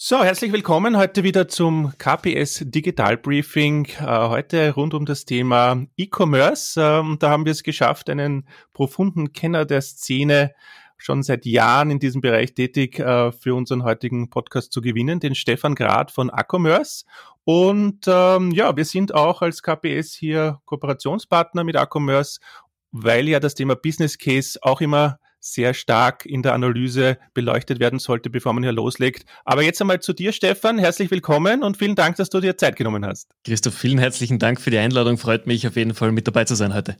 So, herzlich willkommen heute wieder zum KPS Digital Briefing. Äh, heute rund um das Thema E-Commerce. Ähm, da haben wir es geschafft, einen profunden Kenner der Szene schon seit Jahren in diesem Bereich tätig äh, für unseren heutigen Podcast zu gewinnen, den Stefan Grad von Acommerce. Und ähm, ja, wir sind auch als KPS hier Kooperationspartner mit Acommerce, weil ja das Thema Business Case auch immer sehr stark in der Analyse beleuchtet werden sollte, bevor man hier loslegt. Aber jetzt einmal zu dir, Stefan. Herzlich willkommen und vielen Dank, dass du dir Zeit genommen hast. Christoph, vielen herzlichen Dank für die Einladung. Freut mich auf jeden Fall mit dabei zu sein heute.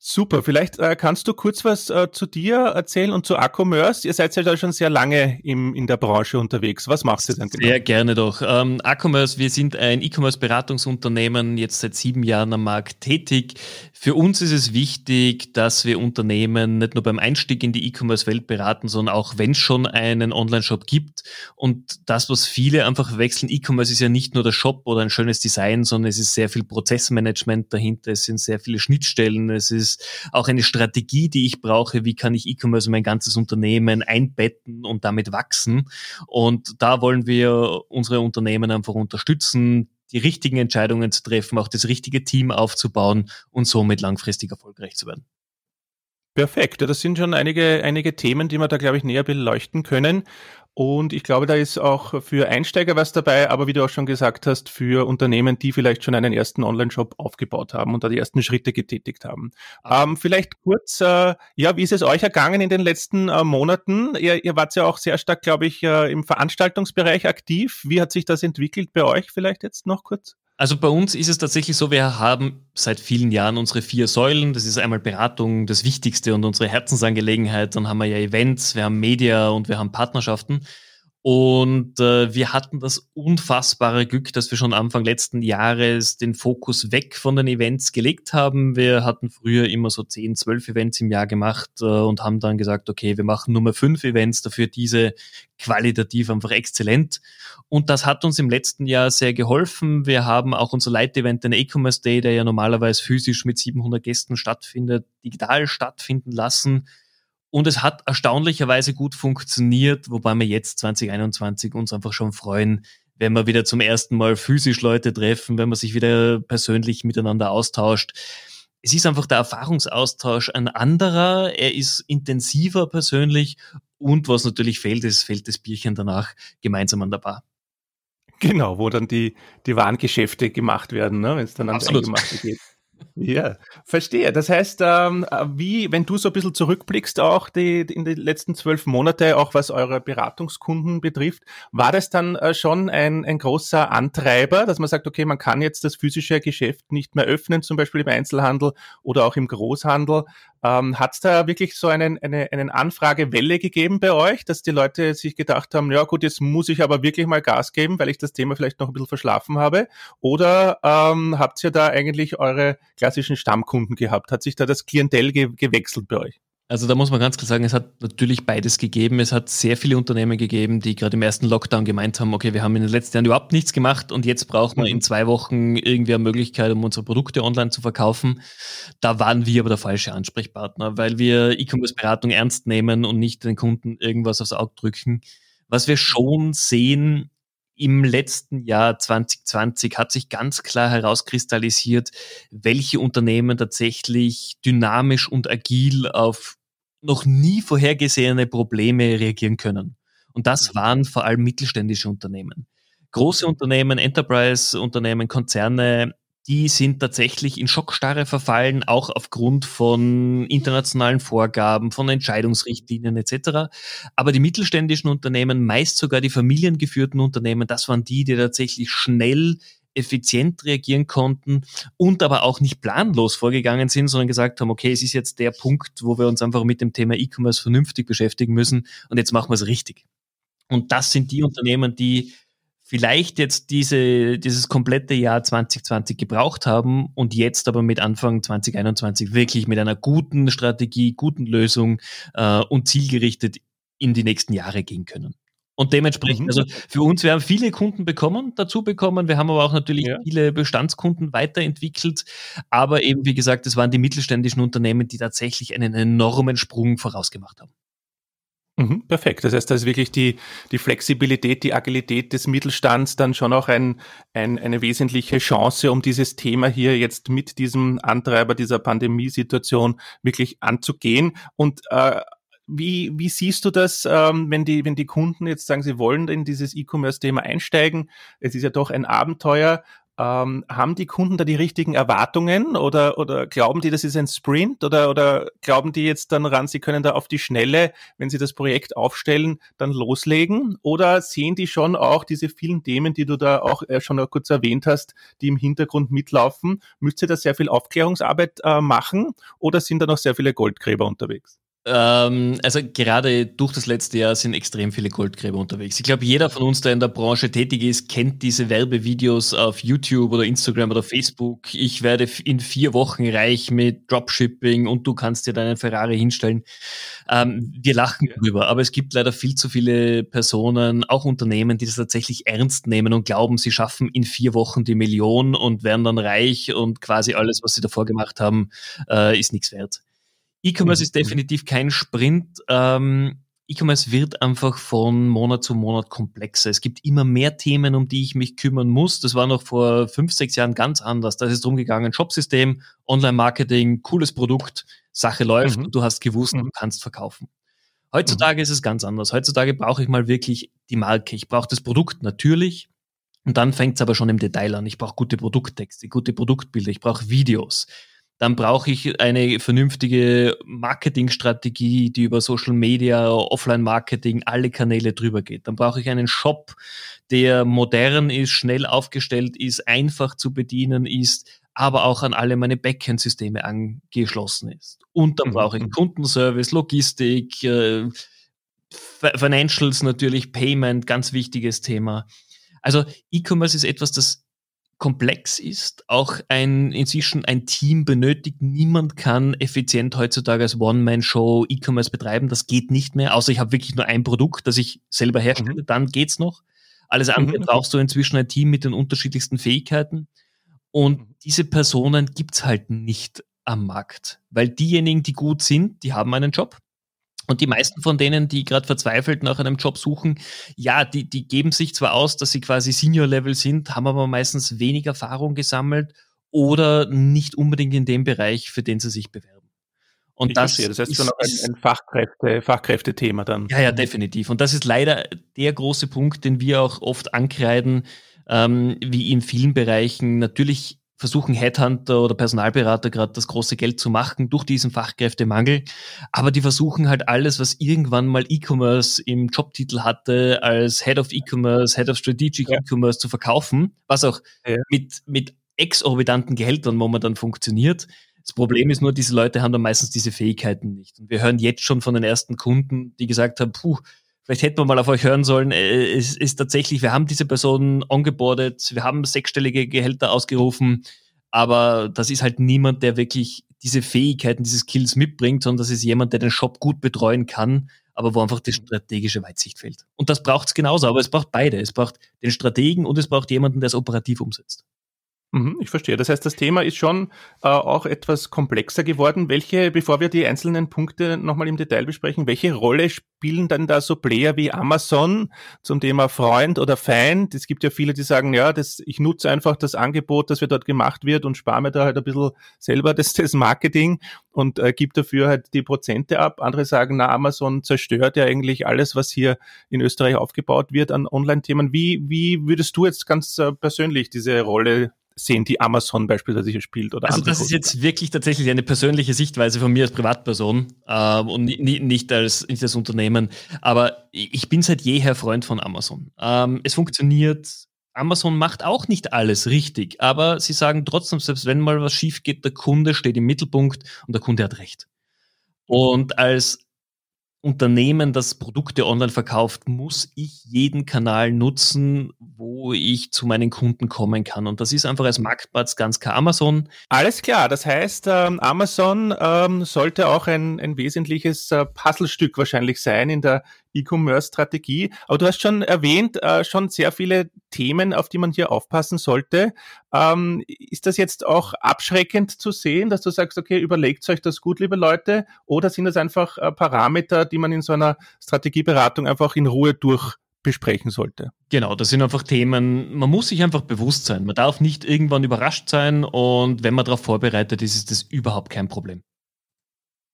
Super, vielleicht äh, kannst du kurz was äh, zu dir erzählen und zu Acommerce. Ihr seid ja da schon sehr lange im, in der Branche unterwegs. Was machst du denn genau? Sehr gerne doch. Ähm, Acommerce, wir sind ein E-Commerce-Beratungsunternehmen, jetzt seit sieben Jahren am Markt tätig. Für uns ist es wichtig, dass wir Unternehmen nicht nur beim Einstieg in die E-Commerce-Welt beraten, sondern auch wenn es schon einen Online-Shop gibt. Und das, was viele einfach verwechseln, E-Commerce ist ja nicht nur der Shop oder ein schönes Design, sondern es ist sehr viel Prozessmanagement dahinter, es sind sehr viele Schnittstellen, es ist ist auch eine Strategie, die ich brauche. Wie kann ich E-Commerce in mein ganzes Unternehmen einbetten und damit wachsen? Und da wollen wir unsere Unternehmen einfach unterstützen, die richtigen Entscheidungen zu treffen, auch das richtige Team aufzubauen und somit langfristig erfolgreich zu werden. Perfekt. Das sind schon einige, einige Themen, die wir da, glaube ich, näher beleuchten können. Und ich glaube, da ist auch für Einsteiger was dabei, aber wie du auch schon gesagt hast, für Unternehmen, die vielleicht schon einen ersten Online-Shop aufgebaut haben und da die ersten Schritte getätigt haben. Ähm, vielleicht kurz, äh, ja, wie ist es euch ergangen in den letzten äh, Monaten? Ihr, ihr wart ja auch sehr stark, glaube ich, äh, im Veranstaltungsbereich aktiv. Wie hat sich das entwickelt bei euch vielleicht jetzt noch kurz? Also bei uns ist es tatsächlich so, wir haben seit vielen Jahren unsere vier Säulen. Das ist einmal Beratung, das Wichtigste und unsere Herzensangelegenheit. Dann haben wir ja Events, wir haben Media und wir haben Partnerschaften. Und äh, wir hatten das unfassbare Glück, dass wir schon Anfang letzten Jahres den Fokus weg von den Events gelegt haben. Wir hatten früher immer so 10, 12 Events im Jahr gemacht äh, und haben dann gesagt, okay, wir machen mehr fünf Events, dafür diese qualitativ einfach exzellent. Und das hat uns im letzten Jahr sehr geholfen. Wir haben auch unser Leitevent, den E-Commerce Day, der ja normalerweise physisch mit 700 Gästen stattfindet, digital stattfinden lassen und es hat erstaunlicherweise gut funktioniert, wobei wir jetzt 2021 uns einfach schon freuen, wenn wir wieder zum ersten Mal physisch Leute treffen, wenn man sich wieder persönlich miteinander austauscht. Es ist einfach der Erfahrungsaustausch ein anderer, er ist intensiver persönlich und was natürlich fehlt, ist, fehlt das Bierchen danach gemeinsam an der Bar. Genau, wo dann die, die Warengeschäfte gemacht werden, ne, wenn es dann ans Eingemachte geht. Ja, verstehe. Das heißt, ähm, wie, wenn du so ein bisschen zurückblickst, auch die, in den letzten zwölf Monate, auch was eure Beratungskunden betrifft, war das dann äh, schon ein, ein großer Antreiber, dass man sagt, okay, man kann jetzt das physische Geschäft nicht mehr öffnen, zum Beispiel im Einzelhandel oder auch im Großhandel. Ähm, Hat es da wirklich so einen, eine, einen Anfragewelle gegeben bei euch, dass die Leute sich gedacht haben, ja gut, jetzt muss ich aber wirklich mal Gas geben, weil ich das Thema vielleicht noch ein bisschen verschlafen habe? Oder ähm, habt ihr da eigentlich eure klassischen Stammkunden gehabt? Hat sich da das Klientel ge gewechselt bei euch? Also da muss man ganz klar sagen, es hat natürlich beides gegeben. Es hat sehr viele Unternehmen gegeben, die gerade im ersten Lockdown gemeint haben, okay, wir haben in den letzten Jahren überhaupt nichts gemacht und jetzt brauchen wir in mhm. zwei Wochen irgendwie eine Möglichkeit, um unsere Produkte online zu verkaufen. Da waren wir aber der falsche Ansprechpartner, weil wir E-Commerce-Beratung ernst nehmen und nicht den Kunden irgendwas aufs Auge drücken. Was wir schon sehen, im letzten Jahr 2020 hat sich ganz klar herauskristallisiert, welche Unternehmen tatsächlich dynamisch und agil auf noch nie vorhergesehene Probleme reagieren können. Und das mhm. waren vor allem mittelständische Unternehmen. Große Unternehmen, Enterprise-Unternehmen, Konzerne, die sind tatsächlich in Schockstarre verfallen, auch aufgrund von internationalen Vorgaben, von Entscheidungsrichtlinien etc. Aber die mittelständischen Unternehmen, meist sogar die familiengeführten Unternehmen, das waren die, die tatsächlich schnell effizient reagieren konnten und aber auch nicht planlos vorgegangen sind, sondern gesagt haben, okay, es ist jetzt der Punkt, wo wir uns einfach mit dem Thema E-Commerce vernünftig beschäftigen müssen und jetzt machen wir es richtig. Und das sind die Unternehmen, die vielleicht jetzt diese, dieses komplette Jahr 2020 gebraucht haben und jetzt aber mit Anfang 2021 wirklich mit einer guten Strategie, guten Lösung äh, und zielgerichtet in die nächsten Jahre gehen können. Und dementsprechend, mhm. also für uns, wir haben viele Kunden bekommen, dazu bekommen. Wir haben aber auch natürlich ja. viele Bestandskunden weiterentwickelt. Aber eben, wie gesagt, es waren die mittelständischen Unternehmen, die tatsächlich einen enormen Sprung vorausgemacht haben. Mhm, perfekt. Das heißt, da ist wirklich die, die Flexibilität, die Agilität des Mittelstands dann schon auch ein, ein, eine wesentliche Chance, um dieses Thema hier jetzt mit diesem Antreiber dieser Pandemiesituation wirklich anzugehen. Und äh, wie, wie siehst du das, ähm, wenn, die, wenn die Kunden jetzt sagen, sie wollen in dieses E-Commerce-Thema einsteigen? Es ist ja doch ein Abenteuer. Ähm, haben die Kunden da die richtigen Erwartungen oder, oder glauben die, das ist ein Sprint oder, oder glauben die jetzt dann ran, sie können da auf die Schnelle, wenn sie das Projekt aufstellen, dann loslegen? Oder sehen die schon auch diese vielen Themen, die du da auch äh, schon kurz erwähnt hast, die im Hintergrund mitlaufen? Müsst ihr da sehr viel Aufklärungsarbeit äh, machen oder sind da noch sehr viele Goldgräber unterwegs? Ähm, also gerade durch das letzte Jahr sind extrem viele Goldgräber unterwegs. Ich glaube, jeder von uns, der in der Branche tätig ist, kennt diese Werbevideos auf YouTube oder Instagram oder Facebook. Ich werde in vier Wochen reich mit Dropshipping und du kannst dir deinen Ferrari hinstellen. Ähm, wir lachen drüber, aber es gibt leider viel zu viele Personen, auch Unternehmen, die das tatsächlich ernst nehmen und glauben, sie schaffen in vier Wochen die Million und werden dann reich und quasi alles, was sie davor gemacht haben, äh, ist nichts wert. E-Commerce mhm. ist definitiv kein Sprint. Ähm, E-Commerce wird einfach von Monat zu Monat komplexer. Es gibt immer mehr Themen, um die ich mich kümmern muss. Das war noch vor fünf, sechs Jahren ganz anders. Da ist es darum gegangen, Shopsystem, Online-Marketing, cooles Produkt, Sache läuft mhm. und du hast gewusst, mhm. du kannst verkaufen. Heutzutage mhm. ist es ganz anders. Heutzutage brauche ich mal wirklich die Marke. Ich brauche das Produkt natürlich. Und dann fängt es aber schon im Detail an. Ich brauche gute Produkttexte, gute Produktbilder, ich brauche Videos dann brauche ich eine vernünftige Marketingstrategie, die über Social Media, Offline-Marketing, alle Kanäle drüber geht. Dann brauche ich einen Shop, der modern ist, schnell aufgestellt ist, einfach zu bedienen ist, aber auch an alle meine Backend-Systeme angeschlossen ist. Und dann mhm. brauche ich mhm. Kundenservice, Logistik, äh, Financials natürlich, Payment, ganz wichtiges Thema. Also E-Commerce ist etwas, das komplex ist, auch ein inzwischen ein Team benötigt. Niemand kann effizient heutzutage als One-Man-Show E-Commerce betreiben. Das geht nicht mehr, außer ich habe wirklich nur ein Produkt, das ich selber herstelle, mhm. dann geht's noch. Alles andere mhm. brauchst du inzwischen ein Team mit den unterschiedlichsten Fähigkeiten. Und mhm. diese Personen gibt's halt nicht am Markt, weil diejenigen, die gut sind, die haben einen Job. Und die meisten von denen, die gerade verzweifelt nach einem Job suchen, ja, die, die geben sich zwar aus, dass sie quasi Senior-Level sind, haben aber meistens wenig Erfahrung gesammelt oder nicht unbedingt in dem Bereich, für den sie sich bewerben. Und ich das, verstehe, das heißt schon noch ein, ein Fachkräfte, Fachkräftethema dann. Ja, ja, definitiv. Und das ist leider der große Punkt, den wir auch oft ankreiden, ähm, wie in vielen Bereichen. Natürlich versuchen Headhunter oder Personalberater gerade das große Geld zu machen durch diesen Fachkräftemangel. Aber die versuchen halt alles, was irgendwann mal E-Commerce im Jobtitel hatte, als Head of E-Commerce, Head of Strategic ja. E-Commerce zu verkaufen, was auch ja. mit, mit exorbitanten Gehältern momentan funktioniert. Das Problem ist nur, diese Leute haben dann meistens diese Fähigkeiten nicht. Und wir hören jetzt schon von den ersten Kunden, die gesagt haben, puh, vielleicht hätten wir mal auf euch hören sollen, äh, es ist tatsächlich, wir haben diese Person ongeboardet, wir haben sechsstellige Gehälter ausgerufen, aber das ist halt niemand, der wirklich diese Fähigkeiten, diese Skills mitbringt, sondern das ist jemand, der den Shop gut betreuen kann, aber wo einfach die strategische Weitsicht fehlt. Und das braucht es genauso, aber es braucht beide. Es braucht den Strategen und es braucht jemanden, der es operativ umsetzt. Mhm, ich verstehe. Das heißt, das Thema ist schon äh, auch etwas komplexer geworden. Welche, bevor wir die einzelnen Punkte nochmal im Detail besprechen, welche Rolle spielen dann da so Player wie Amazon zum Thema Freund oder Feind? Es gibt ja viele, die sagen, ja, das, ich nutze einfach das Angebot, das wir dort gemacht wird und spare mir da halt ein bisschen selber das, das Marketing und äh, gibt dafür halt die Prozente ab. Andere sagen, na, Amazon zerstört ja eigentlich alles, was hier in Österreich aufgebaut wird an Online-Themen. Wie, wie würdest du jetzt ganz äh, persönlich diese Rolle sehen, die Amazon beispielsweise hier spielt oder Also das ist jetzt wirklich tatsächlich eine persönliche Sichtweise von mir als Privatperson äh, und nicht, nicht, als, nicht als Unternehmen. Aber ich bin seit jeher Freund von Amazon. Ähm, es funktioniert. Amazon macht auch nicht alles richtig, aber sie sagen trotzdem, selbst wenn mal was schief geht, der Kunde steht im Mittelpunkt und der Kunde hat recht. Und als Unternehmen, das Produkte online verkauft, muss ich jeden Kanal nutzen, wo ich zu meinen Kunden kommen kann. Und das ist einfach als Marktplatz ganz klar Amazon. Alles klar, das heißt, ähm, Amazon ähm, sollte auch ein, ein wesentliches äh, Puzzlestück wahrscheinlich sein in der E-Commerce-Strategie. Aber du hast schon erwähnt, äh, schon sehr viele Themen, auf die man hier aufpassen sollte. Ähm, ist das jetzt auch abschreckend zu sehen, dass du sagst, okay, überlegt euch das gut, liebe Leute, oder sind das einfach äh, Parameter, die man in so einer Strategieberatung einfach in Ruhe durch besprechen sollte. Genau, das sind einfach Themen, man muss sich einfach bewusst sein. Man darf nicht irgendwann überrascht sein und wenn man darauf vorbereitet ist, ist das überhaupt kein Problem.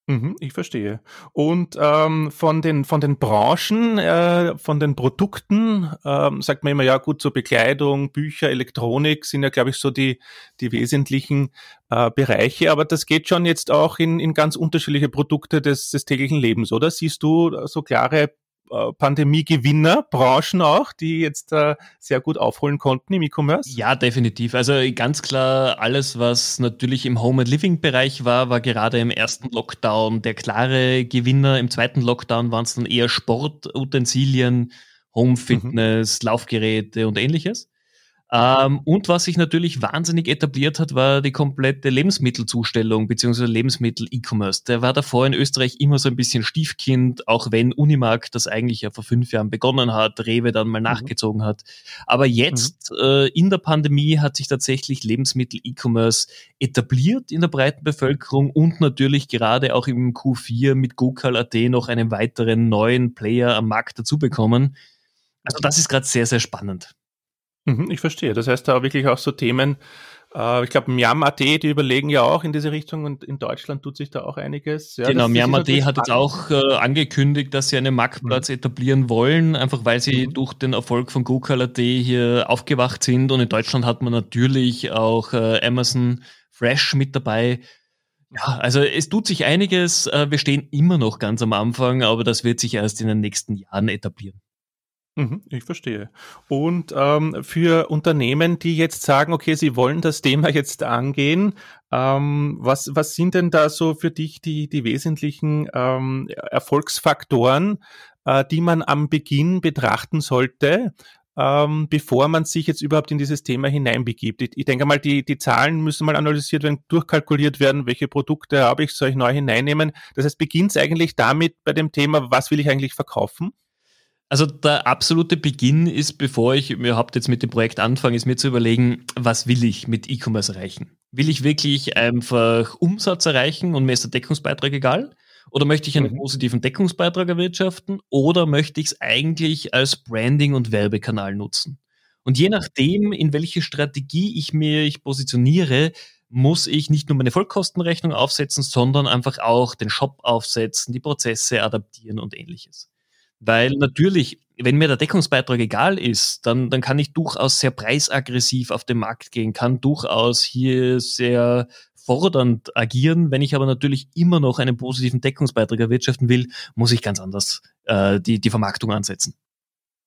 Mhm, ich verstehe. Und ähm, von den von den Branchen, äh, von den Produkten ähm, sagt man immer ja gut, so Bekleidung, Bücher, Elektronik sind ja glaube ich so die die wesentlichen äh, Bereiche. Aber das geht schon jetzt auch in in ganz unterschiedliche Produkte des des täglichen Lebens, oder? Siehst du so klare Pandemie-Gewinner, Branchen auch, die jetzt äh, sehr gut aufholen konnten im E-Commerce? Ja, definitiv. Also ganz klar, alles, was natürlich im Home and Living-Bereich war, war gerade im ersten Lockdown der klare Gewinner. Im zweiten Lockdown waren es dann eher Sportutensilien, Home-Fitness, mhm. Laufgeräte und ähnliches. Ähm, und was sich natürlich wahnsinnig etabliert hat, war die komplette Lebensmittelzustellung bzw. Lebensmittel-E-Commerce. Der war davor in Österreich immer so ein bisschen Stiefkind, auch wenn Unimark das eigentlich ja vor fünf Jahren begonnen hat, Rewe dann mal mhm. nachgezogen hat. Aber jetzt mhm. äh, in der Pandemie hat sich tatsächlich Lebensmittel-E-Commerce etabliert in der breiten Bevölkerung und natürlich gerade auch im Q4 mit GoCal.at noch einen weiteren neuen Player am Markt dazu bekommen. Also das ist gerade sehr, sehr spannend. Mhm, ich verstehe. Das heißt, da wirklich auch so Themen, äh, ich glaube, Miam.at, die überlegen ja auch in diese Richtung und in Deutschland tut sich da auch einiges. Ja, genau, Miam.at hat jetzt auch äh, angekündigt, dass sie einen Marktplatz mhm. etablieren wollen, einfach weil sie mhm. durch den Erfolg von Google.at hier aufgewacht sind und in Deutschland hat man natürlich auch äh, Amazon Fresh mit dabei. Ja, also es tut sich einiges. Äh, wir stehen immer noch ganz am Anfang, aber das wird sich erst in den nächsten Jahren etablieren. Mhm, ich verstehe. Und ähm, für Unternehmen, die jetzt sagen, okay, sie wollen das Thema jetzt angehen, ähm, was, was sind denn da so für dich die, die wesentlichen ähm, Erfolgsfaktoren, äh, die man am Beginn betrachten sollte, ähm, bevor man sich jetzt überhaupt in dieses Thema hineinbegibt. Ich, ich denke mal, die, die Zahlen müssen mal analysiert werden, durchkalkuliert werden, welche Produkte habe ich, soll ich neu hineinnehmen. Das heißt, beginnt es eigentlich damit bei dem Thema, was will ich eigentlich verkaufen? Also der absolute Beginn ist, bevor ich überhaupt jetzt mit dem Projekt anfange, ist mir zu überlegen, was will ich mit E-Commerce erreichen? Will ich wirklich einfach Umsatz erreichen und mir ist der Deckungsbeitrag egal? Oder möchte ich einen mhm. positiven Deckungsbeitrag erwirtschaften? Oder möchte ich es eigentlich als Branding- und Werbekanal nutzen? Und je nachdem, in welche Strategie ich mich positioniere, muss ich nicht nur meine Vollkostenrechnung aufsetzen, sondern einfach auch den Shop aufsetzen, die Prozesse adaptieren und ähnliches. Weil natürlich, wenn mir der Deckungsbeitrag egal ist, dann, dann kann ich durchaus sehr preisaggressiv auf den Markt gehen, kann durchaus hier sehr fordernd agieren. Wenn ich aber natürlich immer noch einen positiven Deckungsbeitrag erwirtschaften will, muss ich ganz anders äh, die, die Vermarktung ansetzen.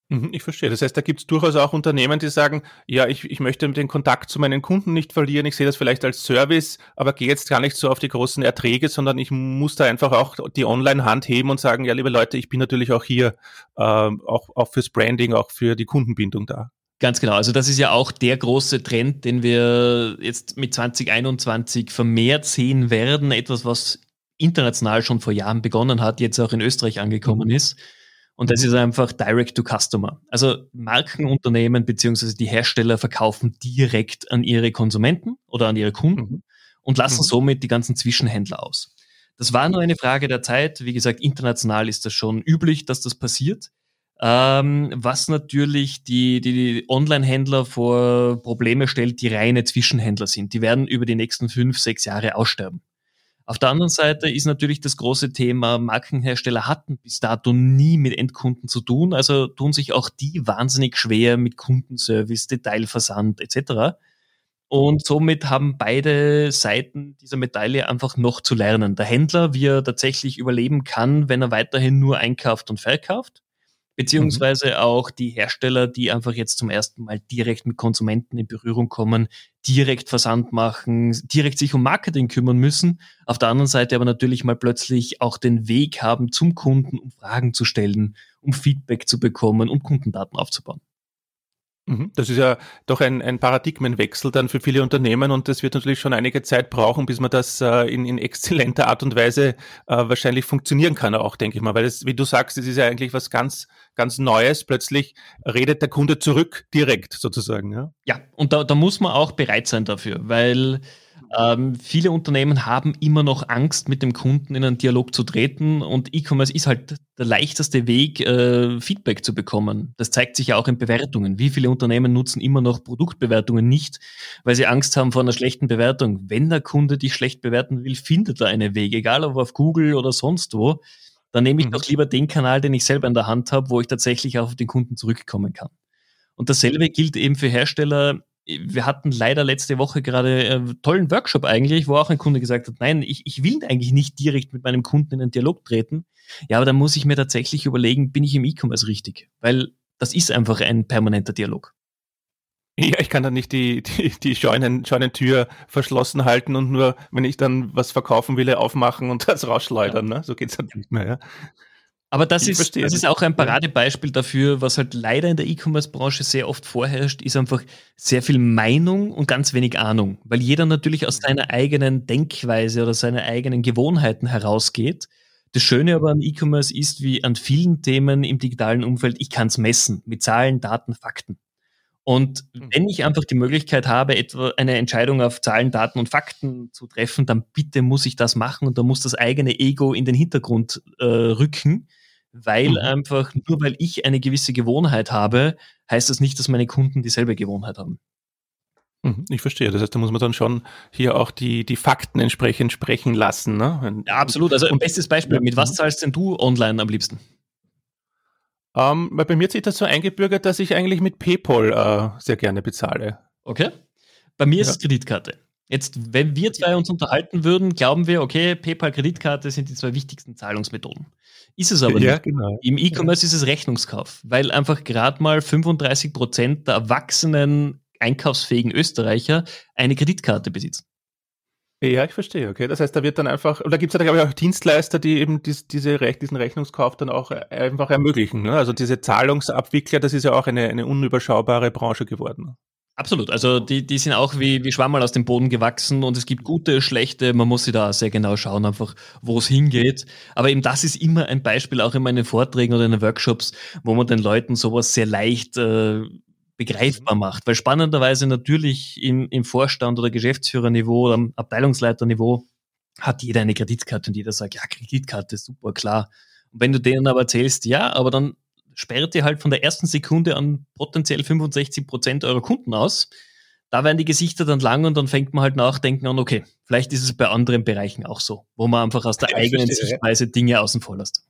Mhm, ich verstehe. Das heißt, da gibt es durchaus auch Unternehmen, die sagen, ja, ich, ich möchte den Kontakt zu meinen Kunden nicht verlieren, ich sehe das vielleicht als Service, aber gehe jetzt gar nicht so auf die großen Erträge, sondern ich muss da einfach auch die Online-Hand heben und sagen, ja, liebe Leute, ich bin natürlich auch hier, äh, auch, auch fürs Branding, auch für die Kundenbindung da. Ganz genau. Also das ist ja auch der große Trend, den wir jetzt mit 2021 vermehrt sehen werden. Etwas, was international schon vor Jahren begonnen hat, jetzt auch in Österreich angekommen mhm. ist und das ist einfach Direct to Customer. Also Markenunternehmen beziehungsweise die Hersteller verkaufen direkt an ihre Konsumenten oder an ihre Kunden mhm. und lassen mhm. somit die ganzen Zwischenhändler aus. Das war nur eine Frage der Zeit. Wie gesagt, international ist das schon üblich, dass das passiert. Ähm, was natürlich die, die Online-Händler vor Probleme stellt, die reine Zwischenhändler sind. Die werden über die nächsten fünf, sechs Jahre aussterben. Auf der anderen Seite ist natürlich das große Thema, Markenhersteller hatten bis dato nie mit Endkunden zu tun, also tun sich auch die wahnsinnig schwer mit Kundenservice, Detailversand etc. Und somit haben beide Seiten dieser Medaille einfach noch zu lernen. Der Händler, wie er tatsächlich überleben kann, wenn er weiterhin nur einkauft und verkauft beziehungsweise mhm. auch die Hersteller, die einfach jetzt zum ersten Mal direkt mit Konsumenten in Berührung kommen, direkt Versand machen, direkt sich um Marketing kümmern müssen. Auf der anderen Seite aber natürlich mal plötzlich auch den Weg haben zum Kunden, um Fragen zu stellen, um Feedback zu bekommen, um Kundendaten aufzubauen. Mhm. Das ist ja doch ein, ein Paradigmenwechsel dann für viele Unternehmen und das wird natürlich schon einige Zeit brauchen, bis man das äh, in, in exzellenter Art und Weise äh, wahrscheinlich funktionieren kann auch, denke ich mal. Weil es, wie du sagst, es ist ja eigentlich was ganz, ganz Neues. Plötzlich redet der Kunde zurück direkt sozusagen. Ja, ja und da, da muss man auch bereit sein dafür, weil ähm, viele Unternehmen haben immer noch Angst, mit dem Kunden in einen Dialog zu treten und E-Commerce ist halt der leichteste Weg, äh, Feedback zu bekommen. Das zeigt sich ja auch in Bewertungen. Wie viele Unternehmen nutzen immer noch Produktbewertungen nicht, weil sie Angst haben vor einer schlechten Bewertung. Wenn der Kunde dich schlecht bewerten will, findet er einen Weg, egal ob auf Google oder sonst wo. Dann nehme ich mhm. doch lieber den Kanal, den ich selber in der Hand habe, wo ich tatsächlich auch auf den Kunden zurückkommen kann. Und dasselbe gilt eben für Hersteller, wir hatten leider letzte Woche gerade einen äh, tollen Workshop eigentlich, wo auch ein Kunde gesagt hat, nein, ich, ich will eigentlich nicht direkt mit meinem Kunden in einen Dialog treten. Ja, aber dann muss ich mir tatsächlich überlegen, bin ich im E-Commerce richtig? Weil das ist einfach ein permanenter Dialog. Ja, ich kann dann nicht die, die, die Scheunen, Scheunentür verschlossen halten und nur, wenn ich dann was verkaufen will, aufmachen und das rausschleudern. Ja. Ne? So geht's dann nicht mehr. Ja. Aber das ist, das ist auch ein Paradebeispiel dafür, was halt leider in der E-Commerce-Branche sehr oft vorherrscht, ist einfach sehr viel Meinung und ganz wenig Ahnung, weil jeder natürlich aus seiner eigenen Denkweise oder seiner eigenen Gewohnheiten herausgeht. Das Schöne aber an E-Commerce ist, wie an vielen Themen im digitalen Umfeld, ich kann es messen mit Zahlen, Daten, Fakten. Und mhm. wenn ich einfach die Möglichkeit habe, etwa eine Entscheidung auf Zahlen, Daten und Fakten zu treffen, dann bitte muss ich das machen und da muss das eigene Ego in den Hintergrund äh, rücken weil mhm. einfach nur weil ich eine gewisse Gewohnheit habe, heißt das nicht, dass meine Kunden dieselbe Gewohnheit haben. Mhm, ich verstehe. Das heißt, da muss man dann schon hier auch die, die Fakten entsprechend sprechen lassen. Ne? Ja, absolut. Also ein bestes Beispiel, mit was zahlst denn du online am liebsten? Um, ähm, weil bei mir sich das so eingebürgert, dass ich eigentlich mit PayPal uh, sehr gerne bezahle. Okay. Bei mir ja. ist es Kreditkarte. Jetzt, wenn wir zwei uns unterhalten würden, glauben wir, okay, PayPal, Kreditkarte sind die zwei wichtigsten Zahlungsmethoden. Ist es aber ja, nicht. Genau. Im E-Commerce ja. ist es Rechnungskauf, weil einfach gerade mal 35 Prozent der erwachsenen einkaufsfähigen Österreicher eine Kreditkarte besitzen. Ja, ich verstehe, okay. Das heißt, da wird dann einfach, oder gibt es ja, glaube ich, auch Dienstleister, die eben dies, diese, diesen Rechnungskauf dann auch äh, einfach ermöglichen. Ne? Also diese Zahlungsabwickler, das ist ja auch eine, eine unüberschaubare Branche geworden. Absolut. Also die, die sind auch wie, wie Schwammerl aus dem Boden gewachsen und es gibt gute, schlechte, man muss sie da sehr genau schauen, einfach wo es hingeht. Aber eben das ist immer ein Beispiel, auch in meinen Vorträgen oder in den Workshops, wo man den Leuten sowas sehr leicht äh, begreifbar mhm. macht. Weil spannenderweise natürlich im, im Vorstand oder Geschäftsführerniveau oder am Abteilungsleiterniveau hat jeder eine Kreditkarte und jeder sagt, ja, Kreditkarte, super, klar. Und wenn du denen aber erzählst, ja, aber dann sperrt ihr halt von der ersten Sekunde an potenziell 65 Prozent eurer Kunden aus. Da werden die Gesichter dann lang und dann fängt man halt nachdenken an, okay, vielleicht ist es bei anderen Bereichen auch so, wo man einfach aus der ja, eigenen verstehe, Sichtweise ja. Dinge außen vor lässt.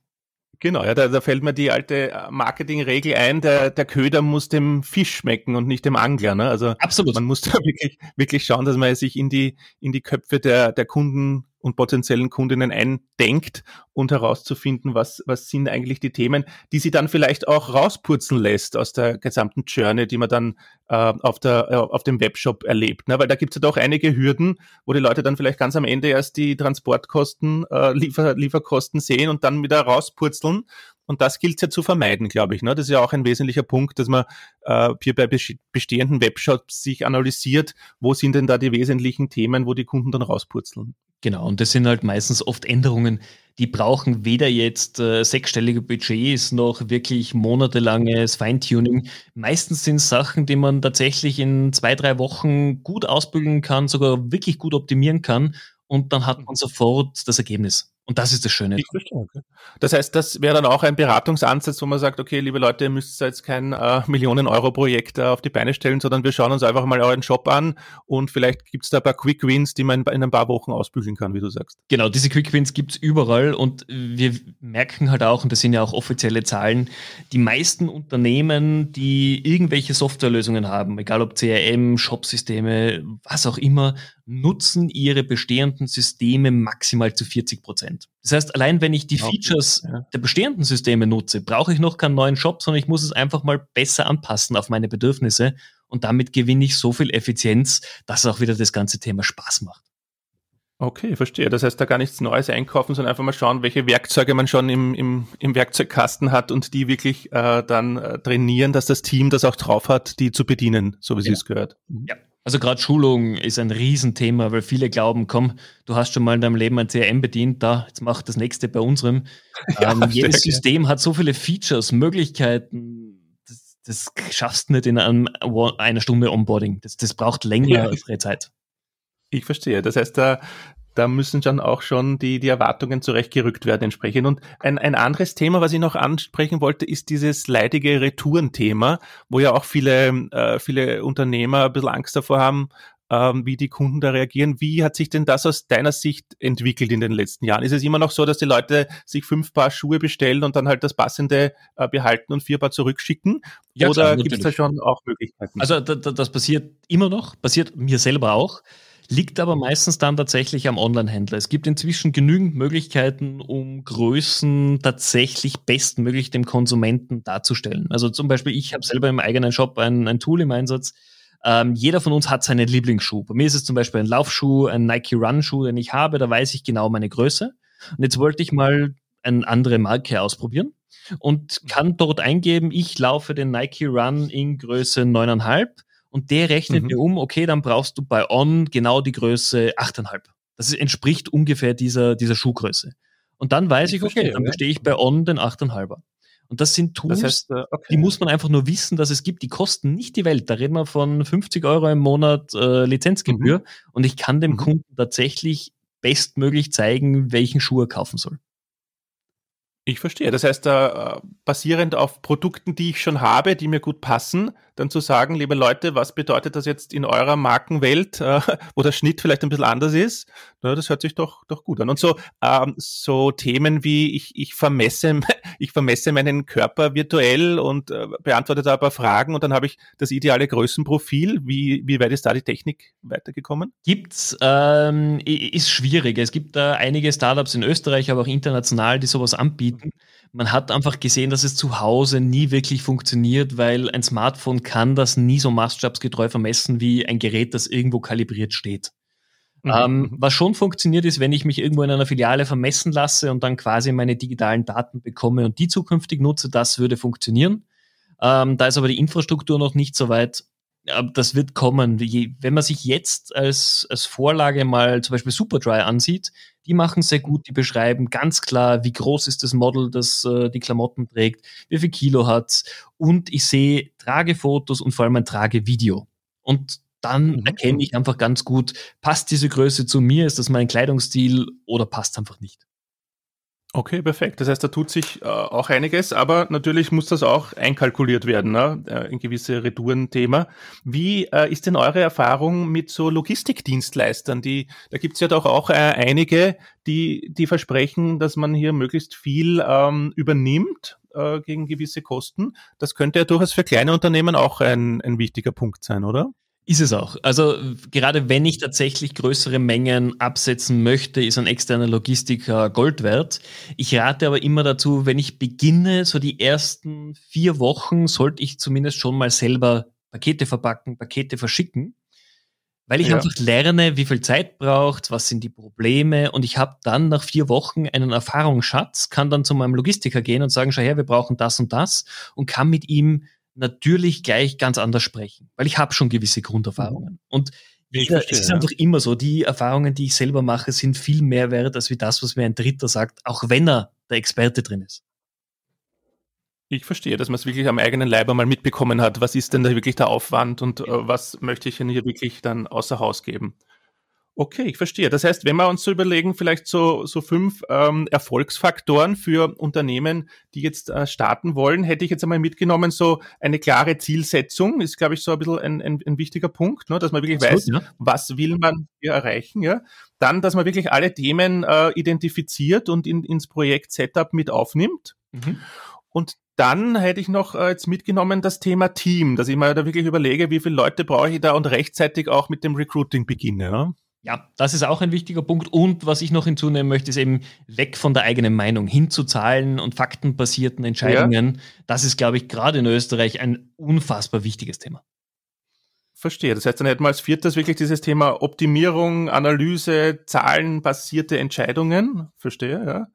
Genau, ja, da, da fällt mir die alte äh, Marketingregel ein, der, der Köder muss dem Fisch schmecken und nicht dem Angler. Ne? Also Absolut. man muss da wirklich, wirklich schauen, dass man sich in die, in die Köpfe der, der Kunden und potenziellen Kundinnen eindenkt und herauszufinden, was, was sind eigentlich die Themen, die sie dann vielleicht auch rauspurzeln lässt aus der gesamten Journey, die man dann äh, auf, der, äh, auf dem Webshop erlebt. Ne? Weil da gibt es ja doch einige Hürden, wo die Leute dann vielleicht ganz am Ende erst die Transportkosten, äh, Liefer, Lieferkosten sehen und dann wieder rauspurzeln. Und das gilt ja zu vermeiden, glaube ich. Ne? Das ist ja auch ein wesentlicher Punkt, dass man äh, hier bei bestehenden Webshops sich analysiert, wo sind denn da die wesentlichen Themen, wo die Kunden dann rauspurzeln. Genau, und das sind halt meistens oft Änderungen, die brauchen weder jetzt äh, sechsstellige Budgets noch wirklich monatelanges Feintuning. Meistens sind es Sachen, die man tatsächlich in zwei, drei Wochen gut ausbügeln kann, sogar wirklich gut optimieren kann und dann hat man sofort das Ergebnis. Und das ist das Schöne. Okay. Das heißt, das wäre dann auch ein Beratungsansatz, wo man sagt, okay, liebe Leute, ihr müsst jetzt kein äh, Millionen-Euro-Projekt äh, auf die Beine stellen, sondern wir schauen uns einfach mal euren Shop an und vielleicht gibt es da ein paar Quick Wins, die man in ein paar Wochen ausbügeln kann, wie du sagst. Genau, diese Quick Wins gibt es überall und wir merken halt auch, und das sind ja auch offizielle Zahlen, die meisten Unternehmen, die irgendwelche Softwarelösungen haben, egal ob CRM, Shopsysteme, was auch immer, nutzen ihre bestehenden Systeme maximal zu 40 Prozent. Das heißt, allein wenn ich die Features ja. der bestehenden Systeme nutze, brauche ich noch keinen neuen Shop, sondern ich muss es einfach mal besser anpassen auf meine Bedürfnisse und damit gewinne ich so viel Effizienz, dass auch wieder das ganze Thema Spaß macht. Okay, verstehe. Das heißt, da gar nichts Neues einkaufen, sondern einfach mal schauen, welche Werkzeuge man schon im, im, im Werkzeugkasten hat und die wirklich äh, dann äh, trainieren, dass das Team das auch drauf hat, die zu bedienen, so wie ja. es gehört. Ja. Also gerade Schulung ist ein Riesenthema, weil viele glauben, komm, du hast schon mal in deinem Leben ein CRM bedient, da, jetzt mach das nächste bei unserem. Ja, ähm, jedes System hat so viele Features, Möglichkeiten, das, das schaffst du nicht in einem, einer Stunde Onboarding. Das, das braucht längere ja. Zeit. Ich verstehe. Das heißt, da, da müssen dann auch schon die, die Erwartungen zurechtgerückt werden entsprechend. Und ein, ein anderes Thema, was ich noch ansprechen wollte, ist dieses leidige Retourenthema, wo ja auch viele, äh, viele Unternehmer ein bisschen Angst davor haben, ähm, wie die Kunden da reagieren. Wie hat sich denn das aus deiner Sicht entwickelt in den letzten Jahren? Ist es immer noch so, dass die Leute sich fünf Paar Schuhe bestellen und dann halt das passende äh, behalten und vier Paar zurückschicken? Ja, Oder gibt es da schon auch Möglichkeiten? Also das passiert immer noch, passiert mir selber auch liegt aber meistens dann tatsächlich am Online-Händler. Es gibt inzwischen genügend Möglichkeiten, um Größen tatsächlich bestmöglich dem Konsumenten darzustellen. Also zum Beispiel, ich habe selber im eigenen Shop ein, ein Tool im Einsatz. Ähm, jeder von uns hat seinen Lieblingsschuh. Bei mir ist es zum Beispiel ein Laufschuh, ein Nike Run-Schuh, den ich habe. Da weiß ich genau meine Größe. Und jetzt wollte ich mal eine andere Marke ausprobieren und kann dort eingeben, ich laufe den Nike Run in Größe 9,5 und der rechnet mhm. mir um, okay, dann brauchst du bei On genau die Größe 8,5. Das entspricht ungefähr dieser, dieser Schuhgröße. Und dann weiß ich, ich okay, dann bestehe ich bei On den 8,5er. Und das sind Tools, das heißt, äh, okay. die muss man einfach nur wissen, dass es gibt. Die kosten nicht die Welt. Da reden wir von 50 Euro im Monat äh, Lizenzgebühr. Mhm. Und ich kann dem mhm. Kunden tatsächlich bestmöglich zeigen, welchen Schuh er kaufen soll. Ich verstehe. Das heißt, äh, basierend auf Produkten, die ich schon habe, die mir gut passen, dann zu sagen, liebe Leute, was bedeutet das jetzt in eurer Markenwelt, äh, wo der Schnitt vielleicht ein bisschen anders ist? Na, das hört sich doch, doch gut an. Und so, ähm, so Themen wie ich, ich vermesse, ich vermesse meinen Körper virtuell und äh, beantworte da ein paar Fragen und dann habe ich das ideale Größenprofil. Wie, wie weit ist da die Technik weitergekommen? Gibt's, ähm, ist schwierig. Es gibt da einige Startups in Österreich, aber auch international, die sowas anbieten. Man hat einfach gesehen, dass es zu Hause nie wirklich funktioniert, weil ein Smartphone kann das nie so maßstabsgetreu vermessen wie ein Gerät, das irgendwo kalibriert steht. Mhm. Ähm, mhm. was schon funktioniert ist, wenn ich mich irgendwo in einer Filiale vermessen lasse und dann quasi meine digitalen Daten bekomme und die zukünftig nutze, das würde funktionieren. Ähm, da ist aber die Infrastruktur noch nicht so weit. Das wird kommen. Wenn man sich jetzt als, als Vorlage mal zum Beispiel Superdry ansieht, die machen sehr gut, die beschreiben ganz klar, wie groß ist das Model, das äh, die Klamotten trägt, wie viel Kilo hat's und ich sehe Tragefotos und vor allem ein Tragevideo. Und dann mhm. erkenne ich einfach ganz gut, passt diese Größe zu mir, ist das mein Kleidungsstil oder passt einfach nicht. Okay, perfekt. Das heißt, da tut sich äh, auch einiges, aber natürlich muss das auch einkalkuliert werden, ne? Äh, ein gewisse Retourenthema. Wie äh, ist denn eure Erfahrung mit so Logistikdienstleistern? Die, da gibt's ja doch auch äh, einige, die, die versprechen, dass man hier möglichst viel ähm, übernimmt äh, gegen gewisse Kosten. Das könnte ja durchaus für kleine Unternehmen auch ein, ein wichtiger Punkt sein, oder? Ist es auch. Also gerade wenn ich tatsächlich größere Mengen absetzen möchte, ist ein externer Logistiker Gold wert. Ich rate aber immer dazu, wenn ich beginne, so die ersten vier Wochen sollte ich zumindest schon mal selber Pakete verpacken, Pakete verschicken, weil ich ja. einfach lerne, wie viel Zeit braucht, was sind die Probleme und ich habe dann nach vier Wochen einen Erfahrungsschatz, kann dann zu meinem Logistiker gehen und sagen, schau her, wir brauchen das und das und kann mit ihm natürlich gleich ganz anders sprechen, weil ich habe schon gewisse Grunderfahrungen. Mhm. Und ich verstehe, es ist ja. einfach immer so, die Erfahrungen, die ich selber mache, sind viel mehr wert als wie das, was mir ein Dritter sagt, auch wenn er der Experte drin ist. Ich verstehe, dass man es wirklich am eigenen Leib einmal mitbekommen hat. Was ist denn da wirklich der Aufwand und äh, was möchte ich denn hier wirklich dann außer Haus geben? Okay, ich verstehe. Das heißt, wenn wir uns so überlegen, vielleicht so, so fünf ähm, Erfolgsfaktoren für Unternehmen, die jetzt äh, starten wollen, hätte ich jetzt einmal mitgenommen, so eine klare Zielsetzung ist, glaube ich, so ein bisschen ein, ein, ein wichtiger Punkt, ne, dass man wirklich weiß, ja. was will man hier erreichen. Ja? Dann, dass man wirklich alle Themen äh, identifiziert und in, ins Projekt Setup mit aufnimmt. Mhm. Und dann hätte ich noch äh, jetzt mitgenommen das Thema Team, dass ich mir da wirklich überlege, wie viele Leute brauche ich da und rechtzeitig auch mit dem Recruiting beginne. Ne? Ja, das ist auch ein wichtiger Punkt. Und was ich noch hinzunehmen möchte, ist eben weg von der eigenen Meinung hin zu Zahlen und faktenbasierten Entscheidungen. Ja. Das ist, glaube ich, gerade in Österreich ein unfassbar wichtiges Thema. Verstehe. Das heißt, dann hätten wir als viertes wirklich dieses Thema Optimierung, Analyse, zahlenbasierte Entscheidungen. Verstehe, ja.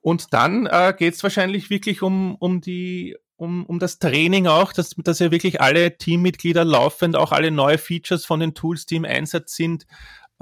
Und dann äh, geht es wahrscheinlich wirklich um, um die um, um das Training auch, dass, dass ja wirklich alle Teammitglieder laufend auch alle neue Features von den Tools, die im Einsatz sind,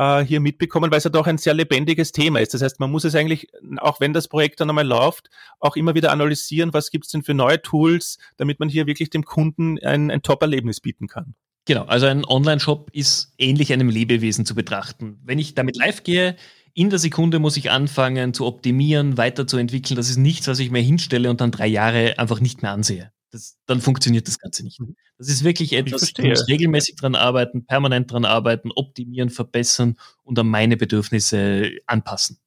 äh, hier mitbekommen, weil es ja doch ein sehr lebendiges Thema ist. Das heißt, man muss es eigentlich, auch wenn das Projekt dann einmal läuft, auch immer wieder analysieren, was gibt es denn für neue Tools, damit man hier wirklich dem Kunden ein, ein Top-Erlebnis bieten kann. Genau, also ein Online-Shop ist ähnlich einem Lebewesen zu betrachten. Wenn ich damit live gehe, in der Sekunde muss ich anfangen zu optimieren, weiterzuentwickeln. Das ist nichts, was ich mir hinstelle und dann drei Jahre einfach nicht mehr ansehe. Das, dann funktioniert das Ganze nicht. Mhm. Das ist wirklich etwas, ich muss regelmäßig dran arbeiten, permanent dran arbeiten, optimieren, verbessern und an meine Bedürfnisse anpassen.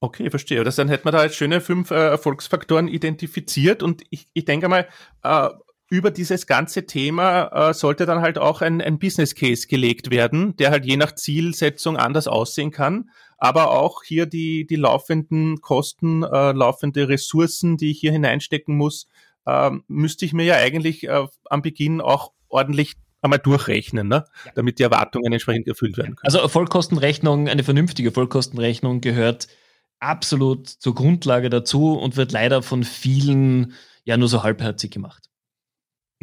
Okay, verstehe. Das dann hätten wir da jetzt schöne fünf äh, Erfolgsfaktoren identifiziert und ich, ich denke mal, äh, über dieses ganze Thema äh, sollte dann halt auch ein, ein Business Case gelegt werden, der halt je nach Zielsetzung anders aussehen kann, aber auch hier die, die laufenden Kosten, äh, laufende Ressourcen, die ich hier hineinstecken muss, äh, müsste ich mir ja eigentlich äh, am Beginn auch ordentlich einmal durchrechnen, ne? Ja. damit die Erwartungen entsprechend erfüllt werden können. Also Vollkostenrechnung, eine vernünftige Vollkostenrechnung gehört absolut zur Grundlage dazu und wird leider von vielen ja nur so halbherzig gemacht.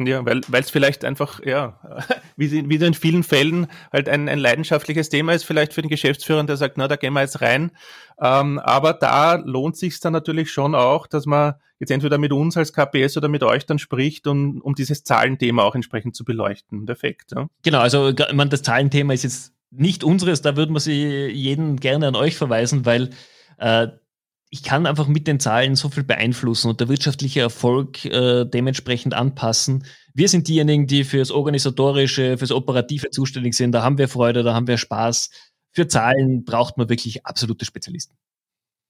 Ja, weil es vielleicht einfach, ja, wie, wie in vielen Fällen halt ein, ein leidenschaftliches Thema ist, vielleicht für den Geschäftsführer, der sagt, na, da gehen wir jetzt rein. Ähm, aber da lohnt sich dann natürlich schon auch, dass man jetzt entweder mit uns als KPS oder mit euch dann spricht, um, um dieses Zahlenthema auch entsprechend zu beleuchten. Perfekt. Ja. Genau, also man, das Zahlenthema ist jetzt nicht unseres, da würden wir sie jeden gerne an euch verweisen, weil äh, ich kann einfach mit den Zahlen so viel beeinflussen und der wirtschaftliche Erfolg äh, dementsprechend anpassen. Wir sind diejenigen, die fürs Organisatorische, fürs Operative zuständig sind. Da haben wir Freude, da haben wir Spaß. Für Zahlen braucht man wirklich absolute Spezialisten.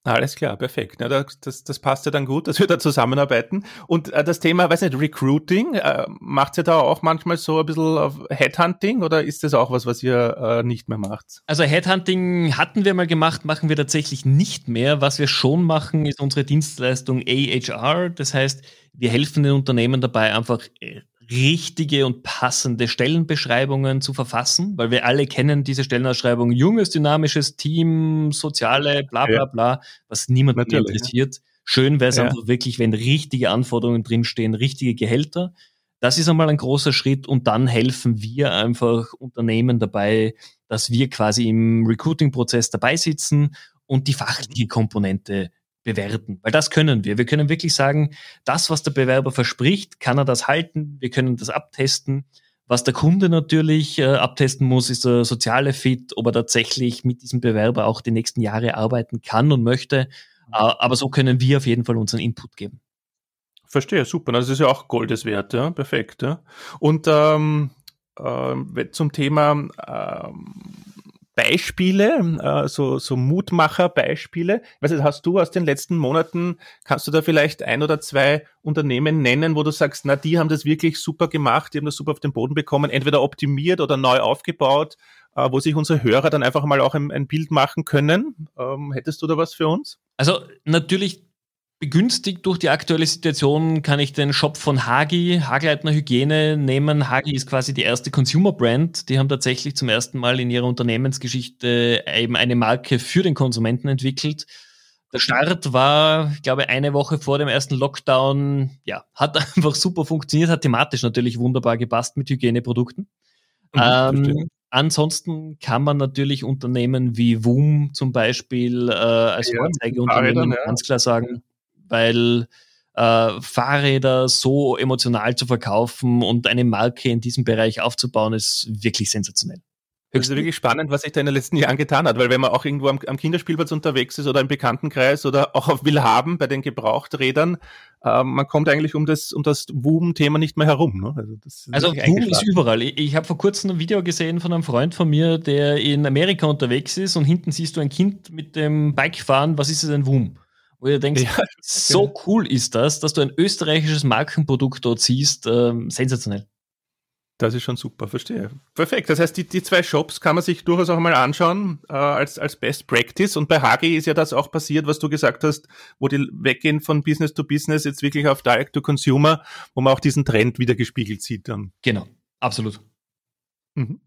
Alles klar, perfekt. Ja, das, das passt ja dann gut, dass wir da zusammenarbeiten. Und äh, das Thema, weiß nicht, Recruiting, äh, macht ihr da auch manchmal so ein bisschen Headhunting oder ist das auch was, was ihr äh, nicht mehr macht? Also Headhunting hatten wir mal gemacht, machen wir tatsächlich nicht mehr. Was wir schon machen, ist unsere Dienstleistung AHR. Das heißt, wir helfen den Unternehmen dabei, einfach äh, richtige und passende Stellenbeschreibungen zu verfassen, weil wir alle kennen diese Stellenausschreibung, junges, dynamisches Team, soziale, bla bla bla, was niemand interessiert. Ja. Schön wäre es ja. einfach wirklich, wenn richtige Anforderungen drinstehen, richtige Gehälter. Das ist einmal ein großer Schritt und dann helfen wir einfach Unternehmen dabei, dass wir quasi im Recruiting-Prozess dabei sitzen und die fachliche Komponente bewerten, weil das können wir. Wir können wirklich sagen, das, was der Bewerber verspricht, kann er das halten, wir können das abtesten. Was der Kunde natürlich äh, abtesten muss, ist der soziale Fit, ob er tatsächlich mit diesem Bewerber auch die nächsten Jahre arbeiten kann und möchte. Äh, aber so können wir auf jeden Fall unseren Input geben. Verstehe, super. Das ist ja auch Goldes wert, ja, perfekt. Ja. Und ähm, äh, zum Thema ähm, Beispiele, äh, so, so Mutmacher-Beispiele? Was hast du aus den letzten Monaten, kannst du da vielleicht ein oder zwei Unternehmen nennen, wo du sagst, na, die haben das wirklich super gemacht, die haben das super auf den Boden bekommen, entweder optimiert oder neu aufgebaut, äh, wo sich unsere Hörer dann einfach mal auch ein, ein Bild machen können? Ähm, hättest du da was für uns? Also natürlich Begünstigt durch die aktuelle Situation kann ich den Shop von Hagi, Hagleitner Hygiene, nehmen. Hagi ist quasi die erste Consumer Brand. Die haben tatsächlich zum ersten Mal in ihrer Unternehmensgeschichte eben eine Marke für den Konsumenten entwickelt. Der Start war, ich glaube, eine Woche vor dem ersten Lockdown. Ja, hat einfach super funktioniert, hat thematisch natürlich wunderbar gepasst mit Hygieneprodukten. Mhm, ähm, ansonsten kann man natürlich Unternehmen wie WUM zum Beispiel äh, als ja, Vorzeigeunternehmen ja. ganz klar sagen, weil äh, Fahrräder so emotional zu verkaufen und eine Marke in diesem Bereich aufzubauen, ist wirklich sensationell. Das ist wirklich spannend, was sich da in den letzten Jahren getan hat, weil wenn man auch irgendwo am, am Kinderspielplatz unterwegs ist oder im Bekanntenkreis oder auch auf Willhaben bei den Gebrauchträdern, äh, man kommt eigentlich um das, um das WUM-Thema nicht mehr herum. Ne? Also, das ist also ist überall. Ich, ich habe vor kurzem ein Video gesehen von einem Freund von mir, der in Amerika unterwegs ist und hinten siehst du ein Kind mit dem Bike fahren. Was ist es ein WUM? Wo ihr denkt, ja, so genau. cool ist das, dass du ein österreichisches Markenprodukt dort siehst, ähm, sensationell. Das ist schon super, verstehe. Perfekt. Das heißt, die, die zwei Shops kann man sich durchaus auch mal anschauen äh, als, als Best Practice. Und bei Hagi ist ja das auch passiert, was du gesagt hast, wo die weggehen von Business to Business jetzt wirklich auf Direct to Consumer, wo man auch diesen Trend wieder gespiegelt sieht dann. Genau, absolut. Mhm.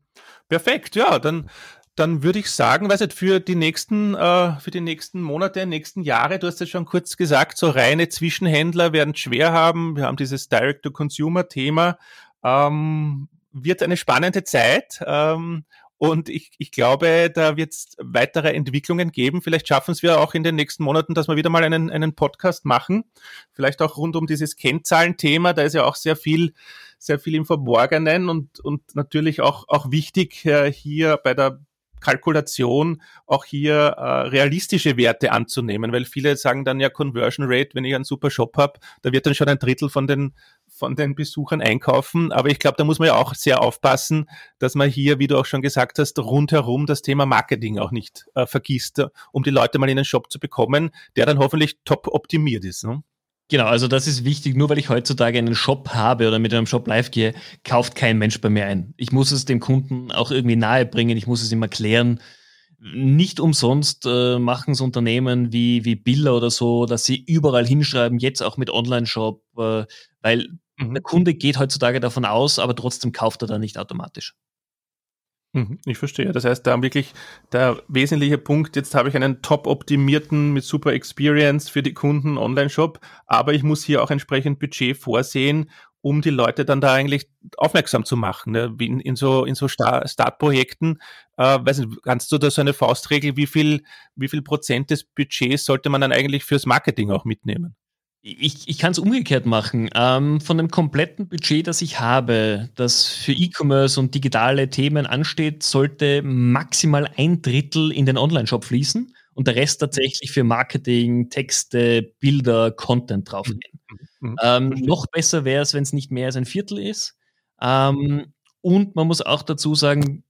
Perfekt, ja, dann, dann würde ich sagen, weiß nicht, für die nächsten, äh, für die nächsten Monate, nächsten Jahre, du hast ja schon kurz gesagt, so reine Zwischenhändler werden schwer haben. Wir haben dieses Direct-to-Consumer-Thema. Ähm, wird eine spannende Zeit. Ähm, und ich, ich glaube, da wird es weitere Entwicklungen geben. Vielleicht schaffen es wir auch in den nächsten Monaten, dass wir wieder mal einen, einen Podcast machen. Vielleicht auch rund um dieses Kennzahlenthema. Da ist ja auch sehr viel, sehr viel im Verborgenen und, und natürlich auch, auch wichtig, äh, hier bei der Kalkulation auch hier äh, realistische Werte anzunehmen, weil viele sagen dann ja Conversion Rate, wenn ich einen super Shop habe, da wird dann schon ein Drittel von den von den Besuchern einkaufen. Aber ich glaube, da muss man ja auch sehr aufpassen, dass man hier, wie du auch schon gesagt hast, rundherum das Thema Marketing auch nicht äh, vergisst, um die Leute mal in den Shop zu bekommen, der dann hoffentlich top optimiert ist. Ne? Genau, also das ist wichtig. Nur weil ich heutzutage einen Shop habe oder mit einem Shop live gehe, kauft kein Mensch bei mir ein. Ich muss es dem Kunden auch irgendwie nahe bringen. Ich muss es ihm erklären. Nicht umsonst äh, machen es Unternehmen wie, wie Billa oder so, dass sie überall hinschreiben, jetzt auch mit Online-Shop, äh, weil mhm. der Kunde geht heutzutage davon aus, aber trotzdem kauft er da nicht automatisch. Mhm, ich verstehe. Das heißt, da wirklich der wesentliche Punkt, jetzt habe ich einen top optimierten mit super Experience für die Kunden Online-Shop, aber ich muss hier auch entsprechend Budget vorsehen, um die Leute dann da eigentlich aufmerksam zu machen. Ne? Wie in, in so, in so Startprojekten, äh, weiß nicht, kannst du da so eine Faustregel, wie viel, wie viel Prozent des Budgets sollte man dann eigentlich fürs Marketing auch mitnehmen? Ich, ich kann es umgekehrt machen. Ähm, von dem kompletten Budget, das ich habe, das für E-Commerce und digitale Themen ansteht, sollte maximal ein Drittel in den Online-Shop fließen und der Rest tatsächlich für Marketing, Texte, Bilder, Content draufgehen. Mhm. mhm. Ähm, noch besser wäre es, wenn es nicht mehr als ein Viertel ist. Ähm, und man muss auch dazu sagen,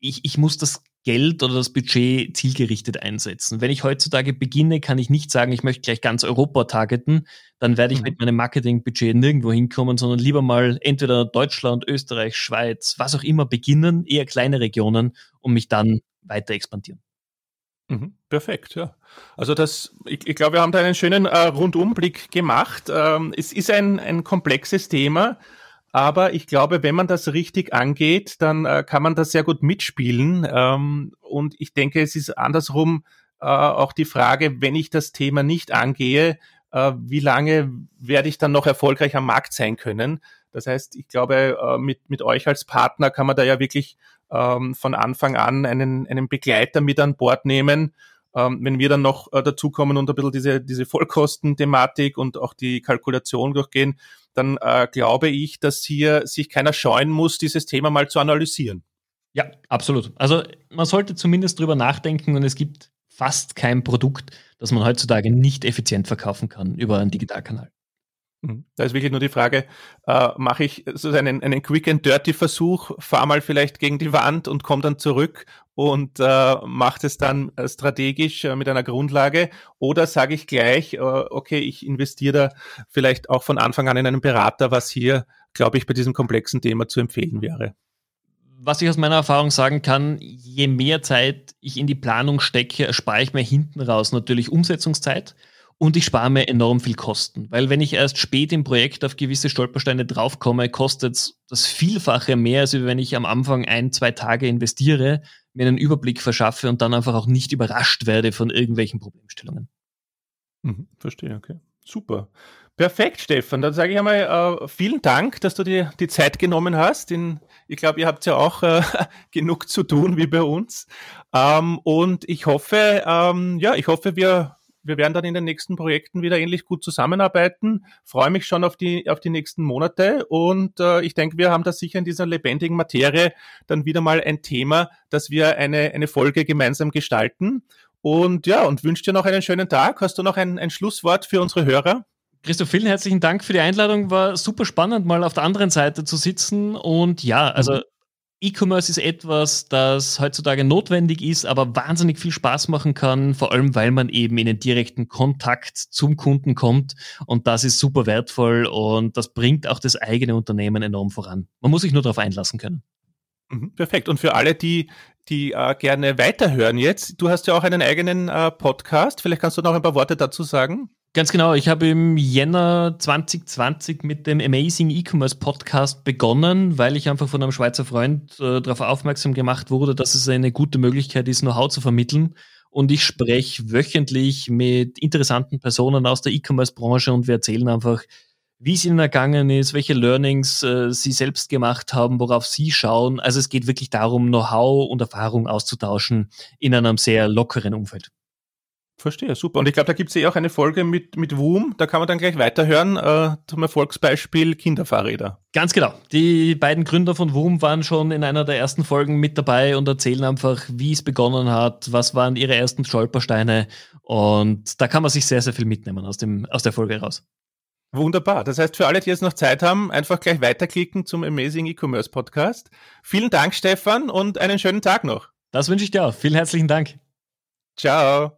ich, ich muss das Geld oder das Budget zielgerichtet einsetzen. Wenn ich heutzutage beginne, kann ich nicht sagen, ich möchte gleich ganz Europa targeten, dann werde ich mhm. mit meinem Marketingbudget nirgendwo hinkommen, sondern lieber mal entweder Deutschland, Österreich, Schweiz, was auch immer beginnen, eher kleine Regionen, um mich dann weiter expandieren. Mhm, perfekt, ja. Also das, ich, ich glaube, wir haben da einen schönen äh, Rundumblick gemacht. Ähm, es ist ein, ein komplexes Thema. Aber ich glaube, wenn man das richtig angeht, dann äh, kann man das sehr gut mitspielen. Ähm, und ich denke, es ist andersrum äh, auch die Frage, wenn ich das Thema nicht angehe, äh, wie lange werde ich dann noch erfolgreich am Markt sein können? Das heißt, ich glaube, äh, mit, mit euch als Partner kann man da ja wirklich ähm, von Anfang an einen, einen Begleiter mit an Bord nehmen. Ähm, wenn wir dann noch äh, dazukommen und ein bisschen diese, diese Vollkostenthematik und auch die Kalkulation durchgehen, dann äh, glaube ich, dass hier sich keiner scheuen muss, dieses Thema mal zu analysieren. Ja, absolut. Also man sollte zumindest drüber nachdenken und es gibt fast kein Produkt, das man heutzutage nicht effizient verkaufen kann über einen Digitalkanal. Mhm. Da ist wirklich nur die Frage, äh, mache ich so einen, einen Quick and Dirty Versuch, fahre mal vielleicht gegen die Wand und komme dann zurück und äh, mache es dann äh, strategisch äh, mit einer Grundlage oder sage ich gleich, äh, okay, ich investiere da vielleicht auch von Anfang an in einen Berater, was hier, glaube ich, bei diesem komplexen Thema zu empfehlen wäre. Was ich aus meiner Erfahrung sagen kann, je mehr Zeit ich in die Planung stecke, erspare ich mir hinten raus natürlich Umsetzungszeit und ich spare mir enorm viel Kosten. Weil wenn ich erst spät im Projekt auf gewisse Stolpersteine draufkomme, kostet es das Vielfache mehr, als wenn ich am Anfang ein, zwei Tage investiere, mir einen Überblick verschaffe und dann einfach auch nicht überrascht werde von irgendwelchen Problemstellungen. Mhm, verstehe, okay. Super. Perfekt, Stefan. Dann sage ich einmal äh, vielen Dank, dass du dir die Zeit genommen hast. In, ich glaube, ihr habt ja auch äh, genug zu tun wie bei uns. Ähm, und ich hoffe, ähm, ja, ich hoffe, wir wir werden dann in den nächsten Projekten wieder ähnlich gut zusammenarbeiten. Freue mich schon auf die, auf die nächsten Monate und äh, ich denke, wir haben da sicher in dieser lebendigen Materie dann wieder mal ein Thema, dass wir eine, eine Folge gemeinsam gestalten. Und ja, und wünsche dir noch einen schönen Tag. Hast du noch ein, ein Schlusswort für unsere Hörer? Christoph, vielen herzlichen Dank für die Einladung. War super spannend, mal auf der anderen Seite zu sitzen. Und ja, also. E-Commerce ist etwas, das heutzutage notwendig ist, aber wahnsinnig viel Spaß machen kann, vor allem weil man eben in den direkten Kontakt zum Kunden kommt und das ist super wertvoll und das bringt auch das eigene Unternehmen enorm voran. Man muss sich nur darauf einlassen können. Mhm, perfekt. Und für alle, die, die äh, gerne weiterhören jetzt, du hast ja auch einen eigenen äh, Podcast. Vielleicht kannst du noch ein paar Worte dazu sagen. Ganz genau. Ich habe im Jänner 2020 mit dem Amazing E-Commerce Podcast begonnen, weil ich einfach von einem Schweizer Freund äh, darauf aufmerksam gemacht wurde, dass es eine gute Möglichkeit ist, Know-how zu vermitteln. Und ich spreche wöchentlich mit interessanten Personen aus der E-Commerce-Branche und wir erzählen einfach, wie es ihnen ergangen ist, welche Learnings äh, sie selbst gemacht haben, worauf sie schauen. Also es geht wirklich darum, Know-how und Erfahrung auszutauschen in einem sehr lockeren Umfeld. Verstehe, super. Und ich glaube, da gibt es ja auch eine Folge mit, mit WUM, da kann man dann gleich weiterhören äh, zum Erfolgsbeispiel Kinderfahrräder. Ganz genau. Die beiden Gründer von WUM waren schon in einer der ersten Folgen mit dabei und erzählen einfach, wie es begonnen hat, was waren ihre ersten Stolpersteine und da kann man sich sehr, sehr viel mitnehmen aus, dem, aus der Folge raus. Wunderbar. Das heißt, für alle, die jetzt noch Zeit haben, einfach gleich weiterklicken zum Amazing E-Commerce Podcast. Vielen Dank, Stefan, und einen schönen Tag noch. Das wünsche ich dir auch. Vielen herzlichen Dank. Ciao.